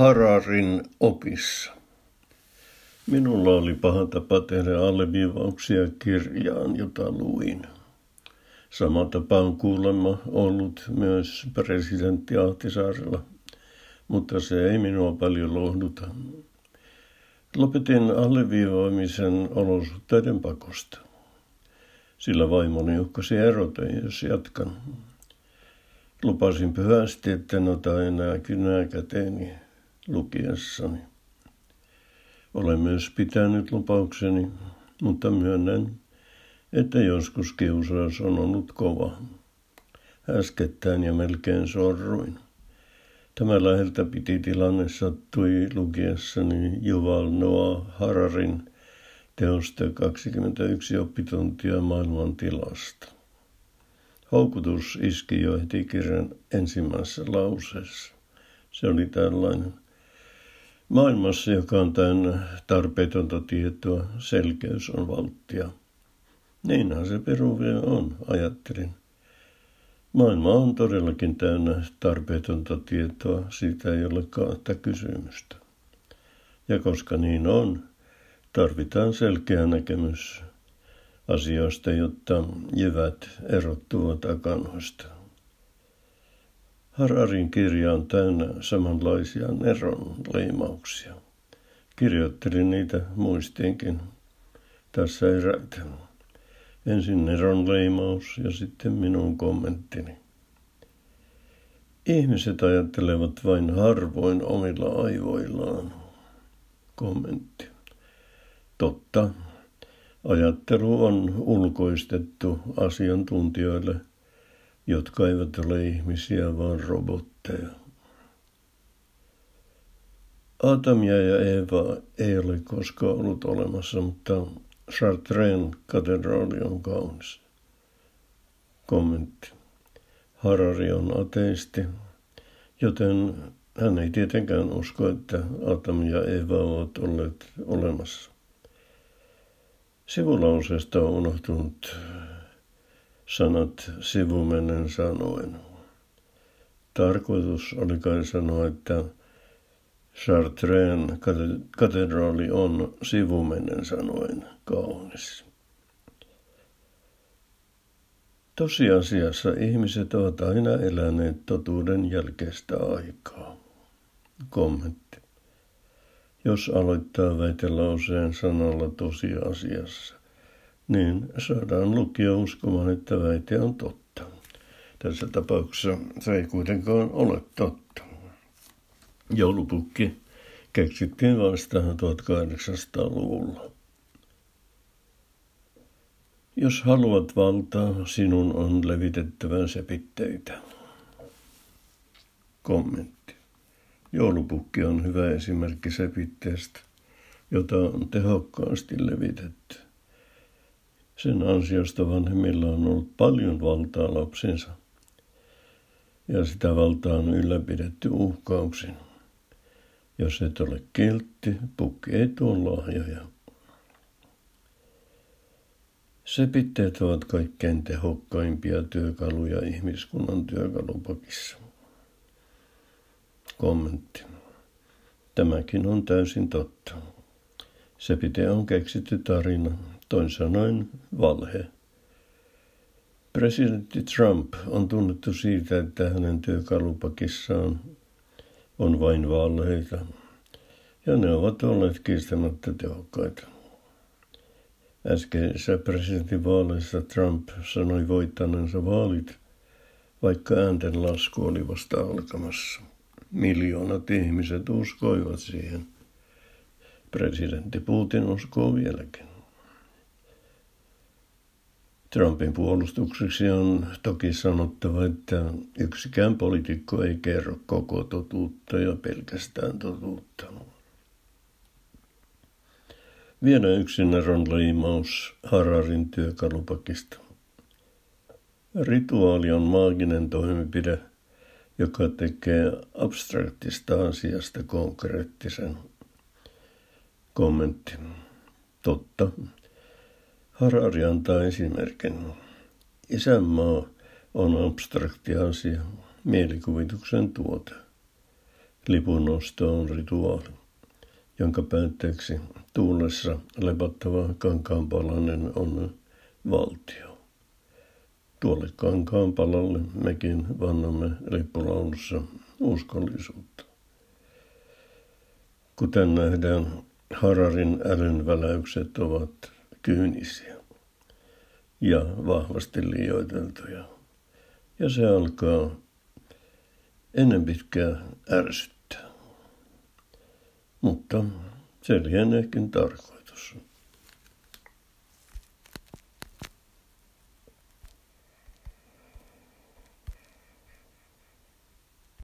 Hararin opissa. Minulla oli paha tapa tehdä alleviivauksia kirjaan, jota luin. Sama tapa on kuulemma ollut myös presidentti Ahtisaarella, mutta se ei minua paljon lohduta. Lopetin alleviivaamisen olosuhteiden pakosta, sillä vaimoni uhkasi erota, jos jatkan. Lupasin pyhästi, että en ota enää kynää käteeni lukiessani. Olen myös pitänyt lupaukseni, mutta myönnän, että joskus kiusaus on ollut kova. Äskettäin ja melkein sorruin. Tämä läheltä piti tilanne sattui lukiessani Juval Noah Hararin teosta 21 oppituntia maailman tilasta. Houkutus iski jo heti kirjan ensimmäisessä lauseessa. Se oli tällainen. Maailmassa, joka on täynnä tarpeetonta tietoa, selkeys on valttia. Niinhän se peruvia on, ajattelin. Maailma on todellakin täynnä tarpeetonta tietoa, siitä ei ole kahta kysymystä. Ja koska niin on, tarvitaan selkeä näkemys asioista, jotta jyvät erottuvat akanoista. Hararin kirja on täynnä samanlaisia Neron leimauksia. Kirjoittelin niitä muistiinkin. Tässä ei räytä. Ensin Neron leimaus ja sitten minun kommenttini. Ihmiset ajattelevat vain harvoin omilla aivoillaan. Kommentti. Totta. Ajattelu on ulkoistettu asiantuntijoille – jotka eivät ole ihmisiä, vaan robotteja. Atamia ja Eva ei ole koskaan ollut olemassa, mutta Chartrain katedraali on kaunis. Kommentti. Harari on ateisti, joten hän ei tietenkään usko, että Adam ja Eva ovat olleet olemassa. Sivulauseesta on unohtunut sanat sivumennen sanoen. Tarkoitus oli kai sanoa, että Chartrain katedraali on sivumennen sanoen kaunis. Tosiasiassa ihmiset ovat aina eläneet totuuden jälkeistä aikaa. Kommentti. Jos aloittaa väitelauseen sanalla tosiasiassa, niin saadaan lukija uskomaan, että väite on totta. Tässä tapauksessa se ei kuitenkaan ole totta. Joulupukki keksittiin vasta 1800-luvulla. Jos haluat valtaa, sinun on levitettävä sepitteitä. Kommentti. Joulupukki on hyvä esimerkki sepitteestä, jota on tehokkaasti levitetty. Sen ansiosta vanhemmilla on ollut paljon valtaa lapsensa. Ja sitä valtaa on ylläpidetty uhkauksin. Jos et ole kiltti, pukki ei tuo lahjoja. Sepitteet ovat kaikkein tehokkaimpia työkaluja ihmiskunnan työkalupakissa. Kommentti. Tämäkin on täysin totta. Sepite on keksitty tarina, toin sanoen valhe. Presidentti Trump on tunnettu siitä, että hänen työkalupakissaan on vain valheita, ja ne ovat olleet kiistämättä tehokkaita. Äskeisessä presidentinvaaleissa Trump sanoi voittaneensa vaalit, vaikka äänten lasku oli vasta alkamassa. Miljoonat ihmiset uskoivat siihen. Presidentti Putin uskoo vieläkin. Trumpin puolustukseksi on toki sanottava, että yksikään poliitikko ei kerro koko totuutta ja pelkästään totuutta. Vielä yksi Neron leimaus Hararin työkalupakista. Rituaali on maaginen toimenpide, joka tekee abstraktista asiasta konkreettisen. Kommentti. Totta. Harari antaa esimerkin. Isänmaa on abstrakti asia, mielikuvituksen tuote. Lipunnosto on rituaali, jonka päätteeksi tuulessa lepattava kankaanpalanen on valtio. Tuolle kankaanpalalle mekin vannamme lippulaulussa uskollisuutta. Kuten nähdään, Hararin älynväläykset ovat kyynisiä ja vahvasti liioiteltuja. Ja se alkaa ennen pitkää ärsyttää. Mutta se lieneekin tarkoitus.